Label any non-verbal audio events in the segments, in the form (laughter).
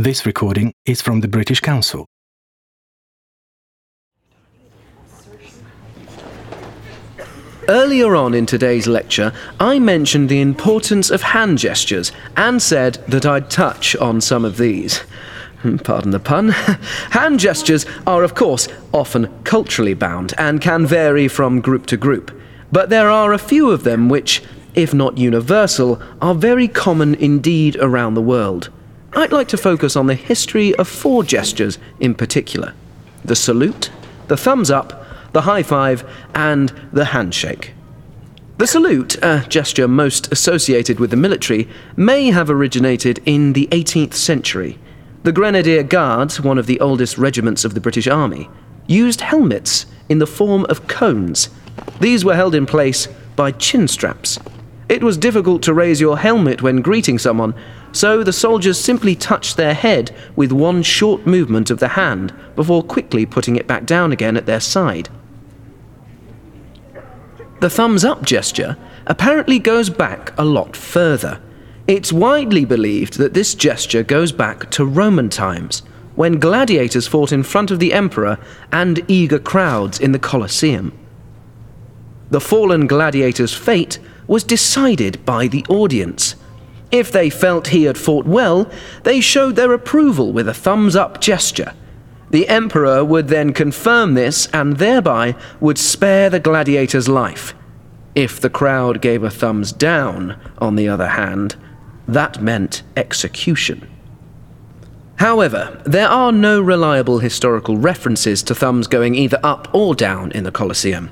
This recording is from the British Council. Earlier on in today's lecture, I mentioned the importance of hand gestures and said that I'd touch on some of these. (laughs) Pardon the pun. (laughs) Hand gestures are, of course, often culturally bound and can vary from group to group. But there are a few of them which, if not universal, are very common indeed around the world. I'd like to focus on the history of four gestures in particular the salute, the thumbs up, the high five, and the handshake. The salute, a gesture most associated with the military, may have originated in the 18th century. The Grenadier Guards, one of the oldest regiments of the British Army, used helmets in the form of cones. These were held in place by chin straps. It was difficult to raise your helmet when greeting someone, so the soldiers simply touched their head with one short movement of the hand before quickly putting it back down again at their side. The thumbs up gesture apparently goes back a lot further. It's widely believed that this gesture goes back to Roman times, when gladiators fought in front of the emperor and eager crowds in the Colosseum. The fallen gladiator's fate was decided by the audience. If they felt he had fought well, they showed their approval with a thumbs up gesture. The emperor would then confirm this and thereby would spare the gladiator's life. If the crowd gave a thumbs down, on the other hand, that meant execution. However, there are no reliable historical references to thumbs going either up or down in the Colosseum.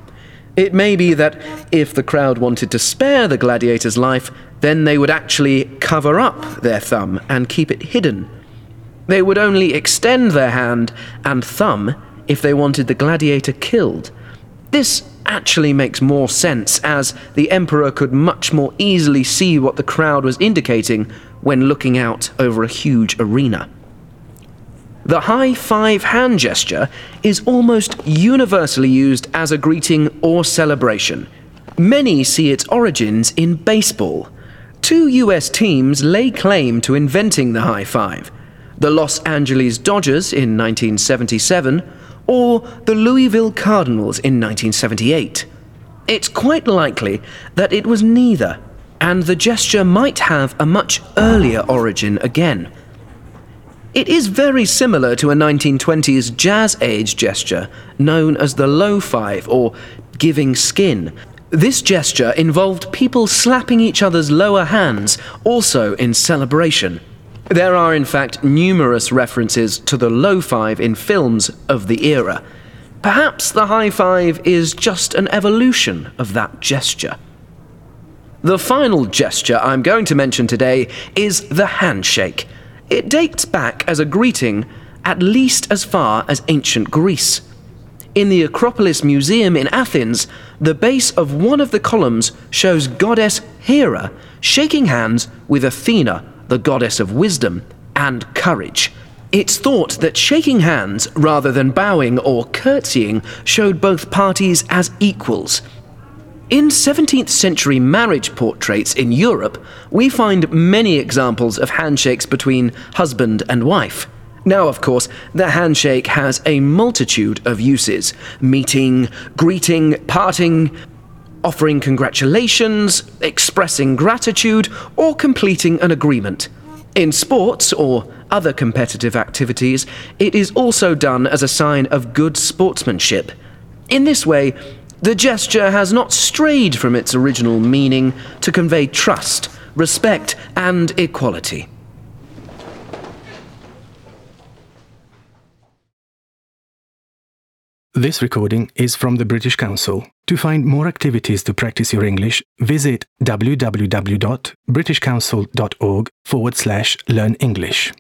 It may be that if the crowd wanted to spare the gladiator's life, then they would actually cover up their thumb and keep it hidden. They would only extend their hand and thumb if they wanted the gladiator killed. This actually makes more sense, as the emperor could much more easily see what the crowd was indicating when looking out over a huge arena. The high five hand gesture is almost universally used as a greeting or celebration. Many see its origins in baseball. Two US teams lay claim to inventing the high five the Los Angeles Dodgers in 1977 or the Louisville Cardinals in 1978. It's quite likely that it was neither, and the gesture might have a much earlier origin again. It is very similar to a 1920s jazz age gesture known as the low five or giving skin. This gesture involved people slapping each other's lower hands, also in celebration. There are, in fact, numerous references to the low five in films of the era. Perhaps the high five is just an evolution of that gesture. The final gesture I'm going to mention today is the handshake. It dates back as a greeting at least as far as ancient Greece. In the Acropolis Museum in Athens, the base of one of the columns shows goddess Hera shaking hands with Athena, the goddess of wisdom and courage. It's thought that shaking hands rather than bowing or curtsying showed both parties as equals. In 17th century marriage portraits in Europe, we find many examples of handshakes between husband and wife. Now, of course, the handshake has a multitude of uses meeting, greeting, parting, offering congratulations, expressing gratitude, or completing an agreement. In sports or other competitive activities, it is also done as a sign of good sportsmanship. In this way, the gesture has not strayed from its original meaning to convey trust, respect, and equality. This recording is from the British Council. To find more activities to practice your English, visit www.britishcouncil.org forward slash learn English.